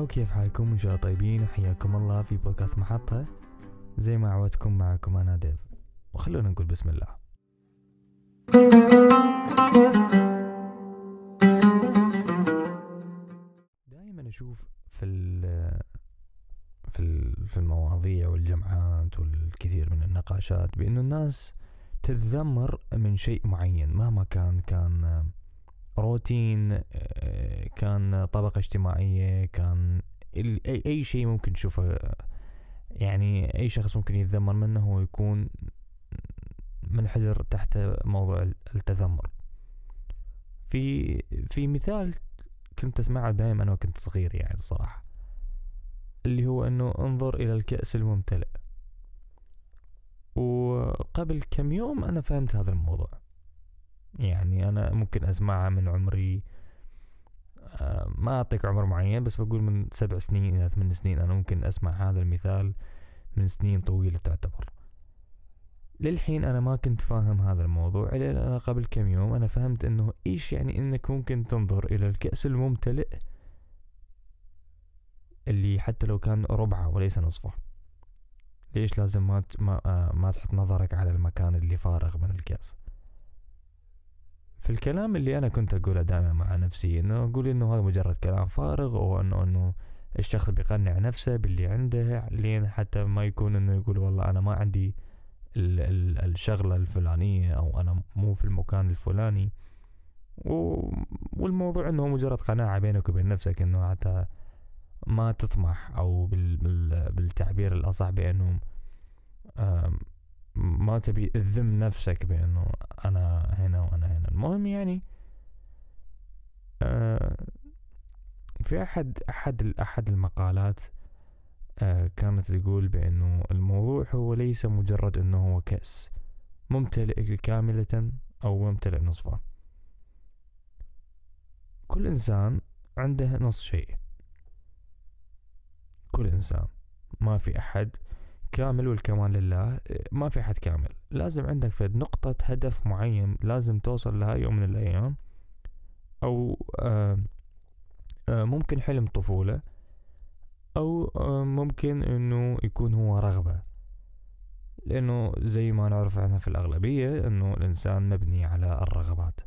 هلا وكيف حالكم؟ إن شاء الله طيبين. وحياكم الله في بودكاست محطة. زي ما عودتكم معكم أنا ديف. وخلونا نقول بسم الله. دائما أشوف في في في المواضيع والجمعات والكثير من النقاشات بانه الناس تتذمر من شيء معين مهما كان كان روتين آه، كان طبقة اجتماعية كان أي, شيء ممكن تشوفه يعني أي شخص ممكن يتذمر منه هو يكون منحدر تحت موضوع التذمر. في في مثال كنت أسمعه دائما وكنت صغير يعني الصراحة اللي هو إنه انظر إلى الكأس الممتلئ. وقبل كم يوم أنا فهمت هذا الموضوع. يعني أنا ممكن أسمعها من عمري آه، ما أعطيك عمر معين بس بقول من سبع سنين إلى ثمان سنين أنا ممكن أسمع هذا المثال من سنين طويلة تعتبر. للحين أنا ما كنت فاهم هذا الموضوع إلا أنا قبل كم يوم أنا فهمت إنه إيش يعني إنك ممكن تنظر إلى الكأس الممتلئ اللي حتى لو كان ربعه وليس نصفه. ليش لازم ما ما, آه، ما تحط نظرك على المكان اللي فارغ من الكأس؟ في الكلام اللي أنا كنت أقوله دائما مع نفسي إنه أقول إنه هذا مجرد كلام فارغ أو انه إنه الشخص بيقنع نفسه باللي عنده لين حتى ما يكون إنه يقول والله أنا ما عندي ال ال الشغلة الفلانية أو أنا مو في المكان الفلاني. والموضوع إنه مجرد قناعة بينك وبين نفسك إنه حتى ما تطمح أو بال بال بالتعبير الأصح بأنه ما تبي تذم نفسك بأنه أنا هنا وأنا هنا. المهم يعني آه في أحد أحد أحد المقالات آه كانت تقول بأنه الموضوع هو ليس مجرد أنه هو كأس ممتلئ كاملة أو ممتلئ نصفه. كل إنسان عنده نص شيء. كل إنسان. ما في أحد كامل والكمال لله ما في حد كامل. لازم عندك في نقطة هدف معين لازم توصل لها يوم من الأيام. أو آه آه ممكن حلم طفولة. أو آه ممكن إنه يكون هو رغبة. لأنه زي ما نعرف عنها في الأغلبية إنه الإنسان مبني على الرغبات.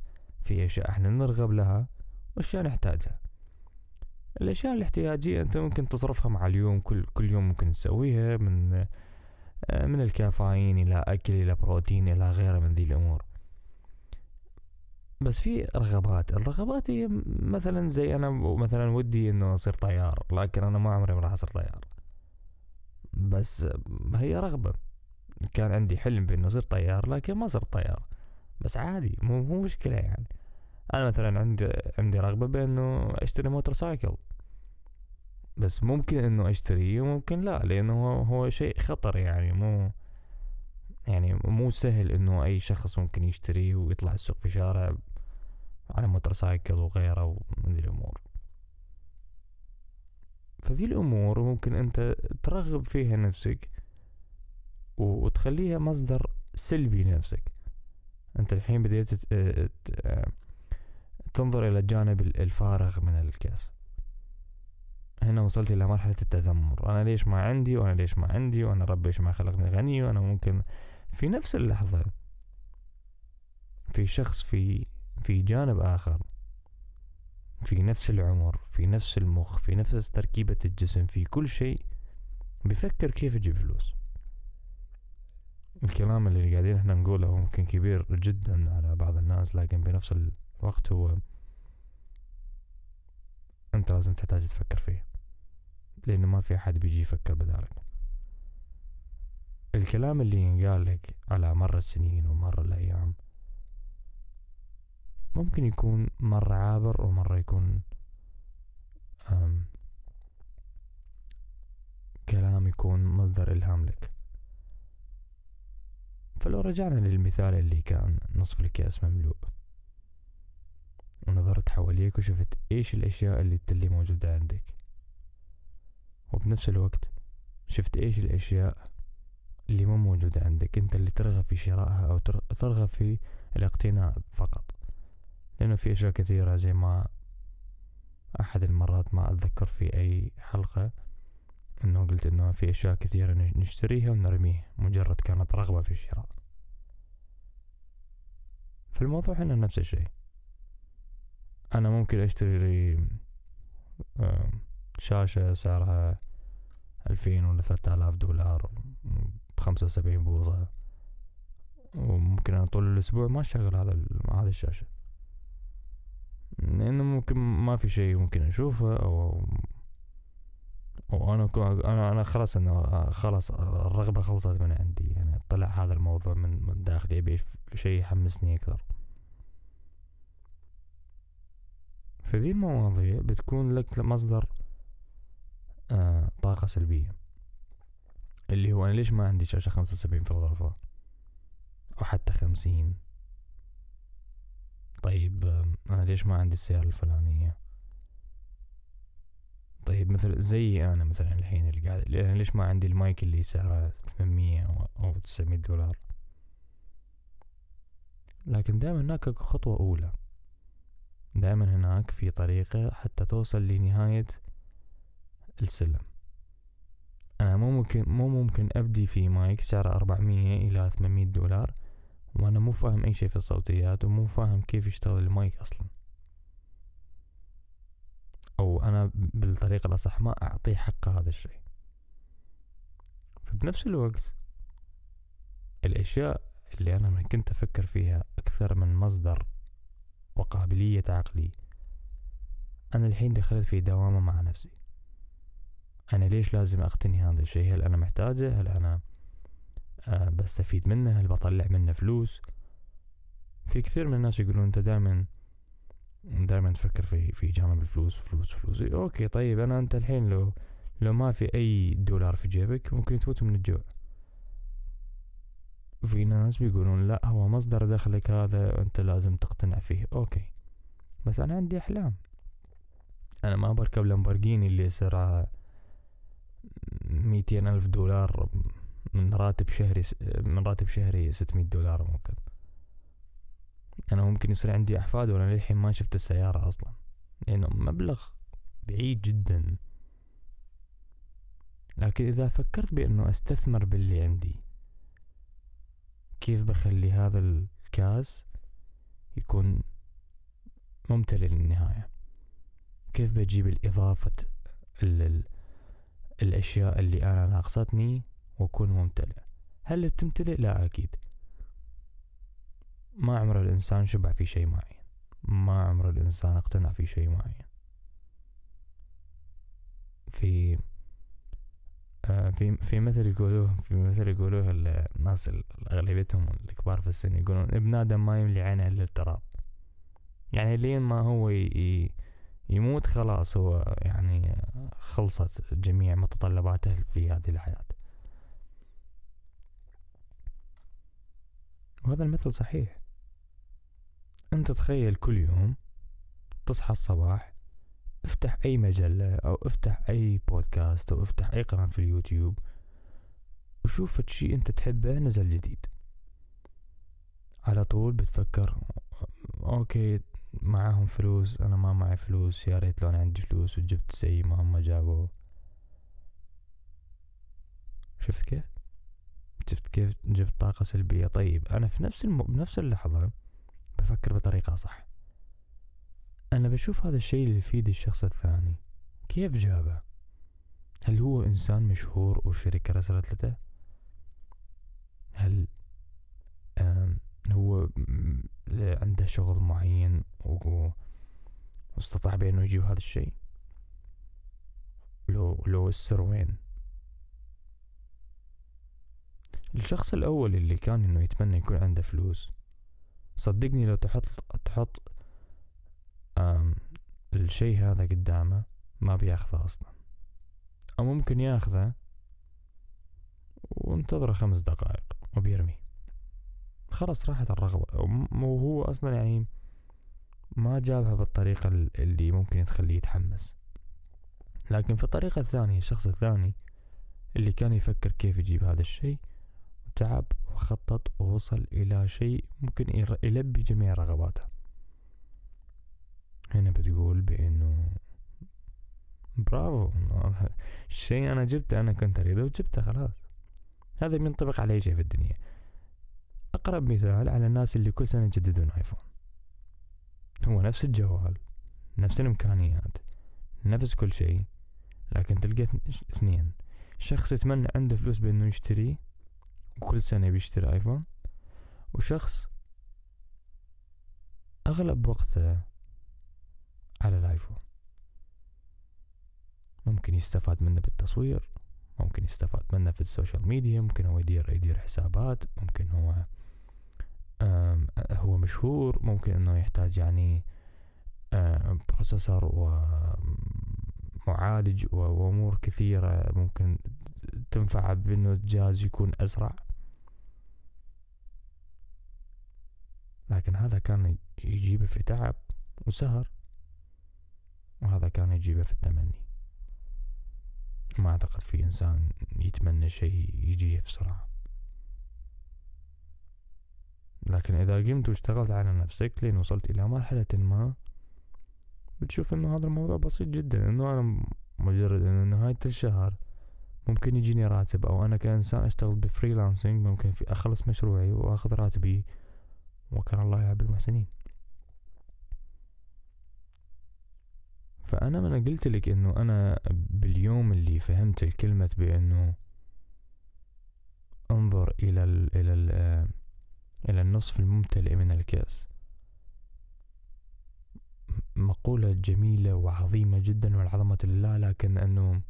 في أشياء إحنا نرغب لها وأشياء نحتاجها. الأشياء الاحتياجية أنت ممكن تصرفها مع اليوم كل كل يوم ممكن تسويها من آه، من الكافيين إلى أكل إلى بروتين إلى غيره من ذي الأمور. بس في رغبات الرغبات هي مثلا زي أنا مثلا ودي إنه أصير طيار لكن أنا ما عمري راح أصير طيار. بس هي رغبة. كان عندي حلم بإنه أصير طيار لكن ما صرت طيار. بس عادي مو مو مشكلة يعني. أنا مثلا عندي عندي رغبة بإنه أشتري motorcycle. بس ممكن إنه أشتريه وممكن لا لأنه هو, هو شيء خطر يعني مو يعني مو سهل إنه أي شخص ممكن يشتريه ويطلع يسوق في شارع على motorcycle وغيره ومن الأمور. فذي الأمور ممكن أنت ترغب فيها نفسك وتخليها مصدر سلبي لنفسك. أنت الحين بديت تنظر إلى الجانب الفارغ من الكأس. هنا وصلت إلى مرحلة التذمر. أنا ليش ما عندي؟ وأنا ليش ما عندي؟ وأنا ربي ليش ما خلقني غني؟ وأنا ممكن في نفس اللحظة في شخص في في جانب آخر في نفس العمر في نفس المخ في نفس تركيبة الجسم في كل شيء بيفكر كيف يجيب فلوس. الكلام اللي قاعدين إحنا نقوله ممكن كبير جدا على بعض الناس لكن بنفس وقت هو أنت لازم تحتاج تفكر فيه لأنه ما في أحد بيجي يفكر بدالك الكلام اللي ينقال لك على مر السنين ومر الأيام ممكن يكون مرة عابر ومرة يكون كلام يكون مصدر إلهام لك. فلو رجعنا للمثال اللي كان نصف الكأس مملوء. ونظرت حواليك وشفت إيش الأشياء اللي اللي موجودة عندك. وبنفس الوقت شفت إيش الأشياء اللي مو موجودة عندك. أنت اللي ترغب في شرائها أو ترغب في الاقتناء فقط. لأنه في أشياء كثيرة زي ما أحد المرات ما أتذكر في أي حلقة أنه قلت أنه في أشياء كثيرة نشتريها ونرميها مجرد كانت رغبة في الشراء. فالموضوع هنا نفس الشيء. أنا ممكن أشتري لي شاشة سعرها ألفين ولا ثلاثة آلاف دولار بخمسة وسبعين بوصة. وممكن أنا طول الأسبوع ما أشغل هذا هذه الشاشة. لأنه ممكن ما في شيء ممكن أشوفه أو أو أنا أنا خلاص إنه خلاص الرغبة خلصت من عندي. يعني طلع هذا الموضوع من من داخلي أبي شيء يحمسني أكثر. فذي المواضيع بتكون لك مصدر آه طاقة سلبية. اللي هو أنا ليش ما عندي شاشة خمسة وسبعين في الغرفة؟ أو حتى خمسين. طيب أنا ليش ما عندي السيارة الفلانية؟ طيب مثل زي أنا مثلا الحين اللي قاعد أنا ليش ما عندي المايك اللي سعره ثمانمية أو تسعمية دولار؟ لكن دائما هناك خطوة أولى. دائما هناك في طريقة حتى توصل لنهاية السلم. أنا مو ممكن مو ممكن أبدي في مايك سعره أربعمية إلى ثمانمية دولار وأنا مو فاهم أي شيء في الصوتيات ومو فاهم كيف يشتغل المايك أصلا. أو أنا بالطريقة الأصح ما أعطيه حق هذا الشيء. فبنفس الوقت الأشياء اللي أنا كنت أفكر فيها أكثر من مصدر وقابلية عقلي. أنا الحين دخلت في دوامة مع نفسي. أنا ليش لازم أقتني هذا الشيء؟ هل أنا محتاجه؟ هل أنا آه بستفيد منه؟ هل بطلع منه فلوس؟ في كثير من الناس يقولون أنت دائما دائما تفكر في في جانب الفلوس فلوس فلوس. okay طيب أنا أنت الحين لو لو ما في أي دولار في جيبك ممكن تموت من الجوع. في ناس بيقولون لا هو مصدر دخلك هذا أنت لازم تقتنع فيه. okay. بس أنا عندي أحلام. أنا ما بركب لامبورجيني اللي سعرها ميتين ألف دولار من راتب شهري من راتب شهري ستمية دولار ممكن أنا ممكن يصير عندي أحفاد وأنا للحين ما شفت السيارة أصلا. لأنه مبلغ بعيد جدا. لكن إذا فكرت بأنه أستثمر باللي عندي كيف بخلي هذا الكاس يكون ممتلئ للنهاية؟ كيف بجيب الإضافة الأشياء اللي أنا ناقصتني وأكون ممتلئ هل بتمتلئ؟ لا أكيد. ما عمر الإنسان شبع في شيء معين. ما عمر الإنسان اقتنع في شيء معين في آه، في في مثل يقولوه في مثل يقولوه الناس أغلبيتهم الكبار في السن يقولون ابن آدم ما يملي عينه إلا التراب. يعني لين ما هو يموت خلاص هو يعني خلصت جميع متطلباته في هذه الحياة. وهذا المثل صحيح. أنت تخيل كل يوم تصحى الصباح افتح أي مجلة أو افتح أي بودكاست أو افتح أي قناة في اليوتيوب وشوف شي أنت تحبه نزل جديد. على طول بتفكر okay معاهم فلوس أنا ما معي فلوس يا ريت لو أنا عندي فلوس وجبت زي ما هم جابوا. شفت كيف؟ شفت كيف جبت طاقة سلبية؟ طيب أنا في نفس الم... بنفس اللحظة بفكر بطريقة صح. أنا بشوف هذا الشيء اللي يفيد الشخص الثاني. كيف جابه؟ هل هو إنسان مشهور وشركة رسلت له هل هو عنده شغل معين واستطاع بأنه يجيب هذا الشيء؟ لو لو السر وين؟ الشخص الأول اللي كان إنه يتمنى يكون عنده فلوس صدقني لو تحط تحط الشي هذا قدامه ما بياخذه أصلا. أو ممكن ياخذه وانتظره خمس دقائق وبيرمي خلاص راحت الرغبة. وهو أصلا يعني ما جابها بالطريقة اللي ممكن تخليه يتحمس. لكن في الطريقة الثانية الشخص الثاني اللي كان يفكر كيف يجيب هذا الشيء وتعب وخطط ووصل إلى شيء ممكن يلبي جميع رغباته. هنا بتقول بأنه برافو. الشيء أنا جبته أنا كنت اريده وجبته خلاص. هذا بينطبق على أي شيء في الدنيا. أقرب مثال على الناس اللي كل سنة يجددون ايفون هو نفس الجوال نفس الإمكانيات نفس كل شيء لكن تلقى اثنين. شخص يتمنى عنده فلوس بإنه يشتري وكل سنة بيشتري ايفون وشخص أغلب وقته على الايفون ممكن يستفاد منه بالتصوير ممكن يستفاد منه في ال social media ممكن هو يدير يدير حسابات ممكن هو هو مشهور ممكن إنه يحتاج يعني بروسيسور ومعالج وأمور كثيرة ممكن تنفع بإنه الجهاز يكون أسرع. لكن هذا كان يجيبه في تعب وسهر وهذا كان يجيبه في التمني. ما أعتقد في إنسان يتمنى شيء يجيه بسرعة. لكن إذا قمت واشتغلت على نفسك لين وصلت إلى مرحلة ما بتشوف إنه هذا الموضوع بسيط جدا إنه أنا مجرد إنه نهاية الشهر ممكن يجيني راتب أو أنا كإنسان أشتغل بفريلانسنج ممكن في أخلص مشروعي وأخذ راتبي وكان الله يحب المحسنين. فأنا من قلت لك إنه أنا باليوم اللي فهمت الكلمة بأنه أنظر إلى ال إلى ال إلى النصف الممتلئ من الكأس. مقولة جميلة وعظيمة جدا والعظمة لله لكن أنه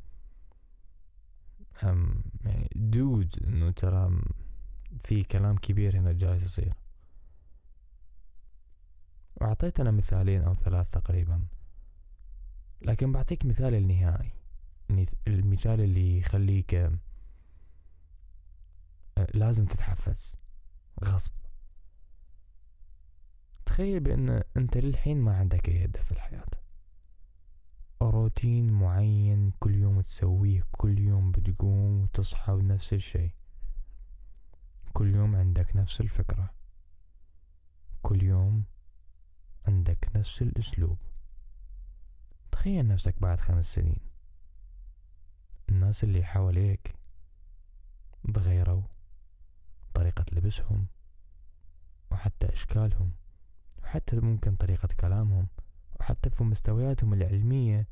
أم يعني دود أنه ترى في كلام كبير هنا جالس يصير. وأعطيت أنا مثالين أو ثلاث تقريبا. لكن بعطيك مثال النهائي. المثال اللي يخليك آه، لازم تتحفز. غصب. تخيل بأن أنت للحين ما عندك أي هدف في الحياة. روتين معين كل يوم تسويه كل يوم بتقوم وتصحى بنفس الشيء. كل يوم عندك نفس الفكرة. كل يوم عندك نفس الأسلوب. تخيل نفسك بعد خمس سنين. الناس اللي حواليك تغيروا طريقة لبسهم وحتى أشكالهم وحتى ممكن طريقة كلامهم وحتى في مستوياتهم العلمية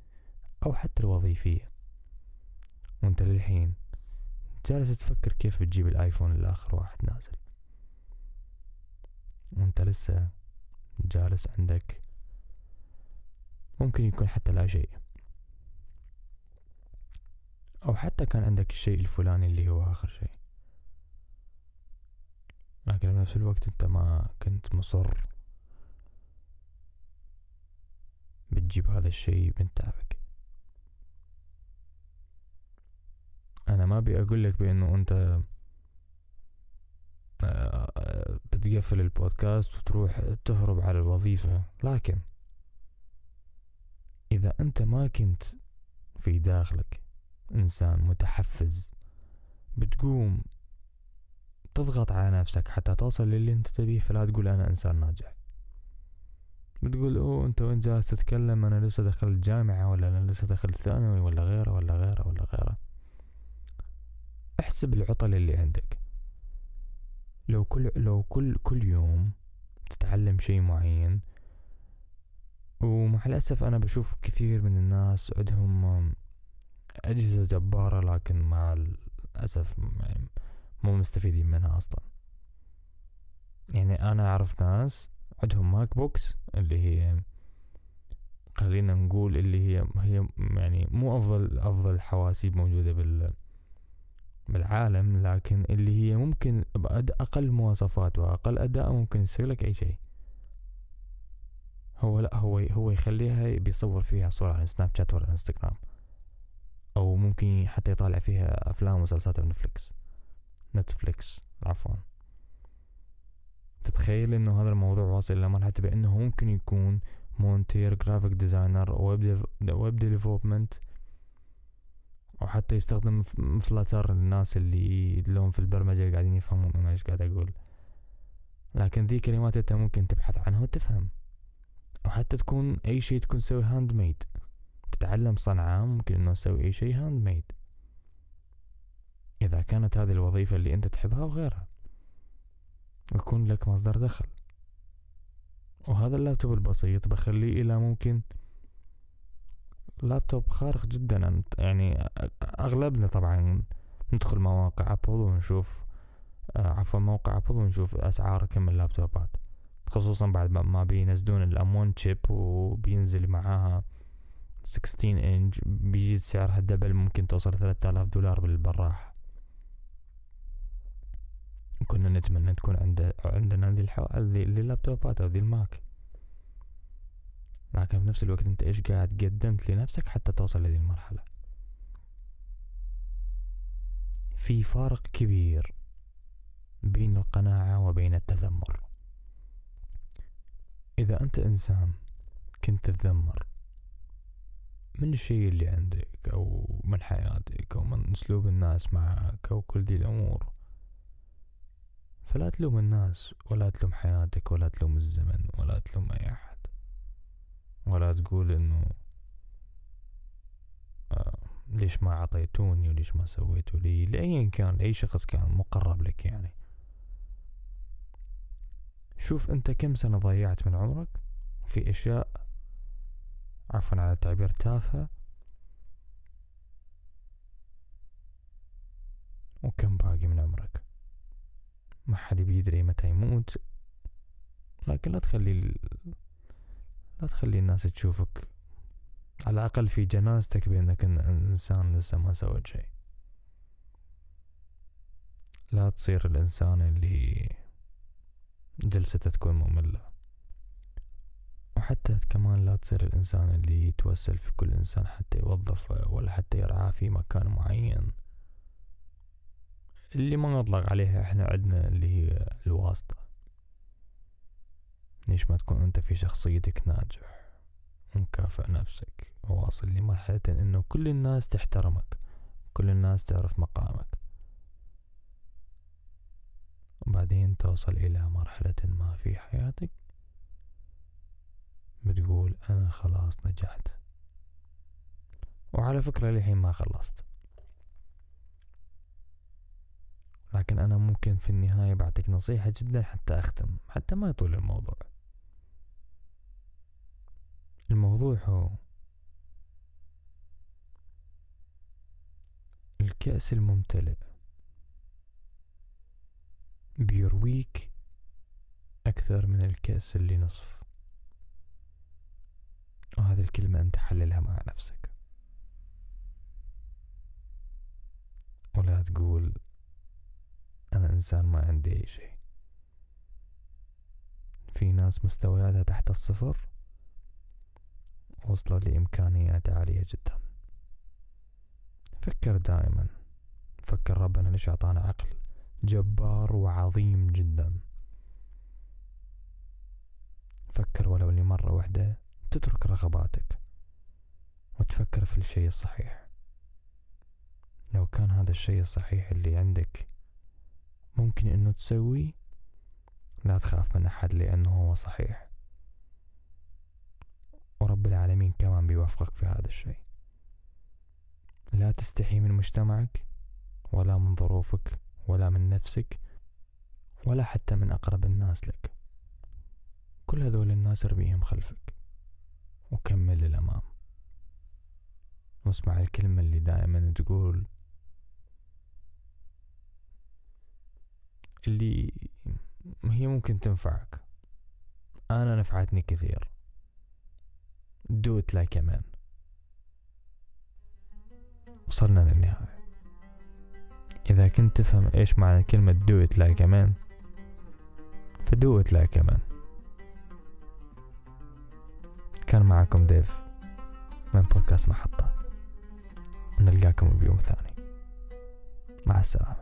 أو حتى الوظيفية. وأنت للحين جالس تفكر كيف بتجيب الآيفون الآخر واحد نازل. وأنت لسه جالس عندك ممكن يكون حتى لا شيء. أو حتى كان عندك الشيء الفلاني اللي هو آخر شيء. لكن بنفس الوقت أنت ما كنت مصر بتجيب هذا الشيء من تعبك. أنا ما أبي أقول لك بأنه أنت آه، بتقفل البودكاست وتروح تهرب على الوظيفة لكن إذا أنت ما كنت في داخلك إنسان متحفز بتقوم تضغط على نفسك حتى توصل للي أنت تبيه فلا تقول أنا إنسان ناجح. بتقول أوه أنت وين جالس تتكلم؟ أنا لسه دخلت جامعة ولا أنا لسه دخلت ثانوي ولا غيره ولا غيره ولا غيره. احسب العطل اللي عندك. لو كل لو كل كل يوم تتعلم شيء معين ومع الأسف أنا بشوف كثير من الناس عندهم أجهزة جبارة لكن مع الأسف يعني مو مستفيدين منها أصلا. يعني أنا أعرف ناس عندهم MacBooks اللي هي خلينا نقول اللي هي هي يعني مو أفضل أفضل حواسيب موجودة بال بالعالم لكن اللي هي ممكن بأقل مواصفات وأقل أداء ممكن يصير لك أي شيء. هو لأ هو هو يخليها بيصور فيها صورة على سناب شات ولا انستغرام أو ممكن حتى يطالع فيها أفلام ومسلسلات نتفليكس نتفليكس عفوا. تتخيل إنه هذا الموضوع واصل إلى مرحلة بأنه ممكن يكون مونتير graphic designer web web development أو حتى يستخدم فلاتر الناس اللي لهم في البرمجة قاعدين يفهمون أنا إيش قاعد أقول. لكن ذي كلمات أنت ممكن تبحث عنها وتفهم. أو حتى تكون أي شيء تكون تسوي handmade تتعلم صنعة ممكن إنه تسوي أي شيء handmade إذا كانت هذه الوظيفة اللي أنت تحبها وغيرها. يكون لك مصدر دخل. وهذا اللابتوب البسيط بخليه إلى ممكن لابتوب خارق جدا. يعني أغلبنا طبعا ندخل مواقع ابل ونشوف آه، عفوا موقع ابل ونشوف أسعار كم اللابتوبات. خصوصا بعد ما بينزلون ال M1 chip وبينزل معاها 16 انج بيزيد سعرها double ممكن توصل 3000 دولار بالبراح. كنا نتمنى تكون عند عندنا ذي الحو... اللابتوبات أو ذي الماك. لكن في نفس الوقت انت إيش قاعد قدمت لنفسك حتى توصل لهذه المرحلة؟ في فارق كبير بين القناعة وبين التذمر. إذا أنت إنسان كنت تتذمر من الشيء اللي عندك أو من حياتك أو من أسلوب الناس معك أو كل دي الأمور؟ فلا تلوم الناس ولا تلوم حياتك ولا تلوم الزمن ولا تلوم أي أحد. ولا تقول إنه آه ليش ما عطيتوني وليش ما سويتوا لي؟ لأيا كان لأي شخص كان مقرب لك يعني. شوف أنت كم سنة ضيعت من عمرك في أشياء عفوا على التعبير تافهة وكم باقي من عمرك؟ ما حد بيدري متى يموت. لكن لا تخلي لا تخلي الناس تشوفك على الأقل في جنازتك بأنك إنسان لسه ما سويت شيء. لا تصير الإنسان اللي جلسته تكون مملة. وحتى كمان لا تصير الإنسان اللي يتوسل في كل إنسان حتى يوظفه ولا حتى يرعاه في مكان معين. اللي ما نطلق عليها إحنا عندنا اللي هي الواسطة. ليش ما تكون أنت في شخصيتك ناجح؟ ومكافئ نفسك. وواصل لمرحلة إنه كل الناس تحترمك. كل الناس تعرف مقامك. وبعدين توصل إلى مرحلة ما في حياتك. بتقول أنا خلاص نجحت. وعلى فكرة للحين ما خلصت. لكن أنا ممكن في النهاية بعطيك نصيحة جدا حتى أختم حتى ما يطول الموضوع. الموضوع هو الكأس الممتلئ. بيرويك أكثر من الكأس اللي نصف. وهذه الكلمة أنت حللها مع نفسك. ولا تقول أنا إنسان ما عندي أي شيء. في ناس مستوياتها تحت الصفر وصلوا لإمكانيات عالية جدا. فكر دائما. فكر ربنا ليش أعطانا عقل. جبار وعظيم جدا. فكر ولو لمرة واحدة تترك رغباتك وتفكر في الشيء الصحيح. لو كان هذا الشيء الصحيح اللي عندك ممكن إنه تسويه لا تخاف من أحد لأنه هو صحيح. ورب العالمين كمان بيوفقك في هذا الشيء. لا تستحي من مجتمعك ولا من ظروفك ولا من نفسك ولا حتى من أقرب الناس لك. كل هذول الناس ارميهم خلفك. وكمل للأمام. واسمع الكلمة اللي دائما تقول اللي هي ممكن تنفعك. أنا نفعتني كثير. Do it like a man. وصلنا للنهاية. إذا كنت تفهم إيش معنى كلمة do it like a man فدو it like a man كان معكم ديف من بودكاست محطة. نلقاكم بيوم ثاني. مع السلامة.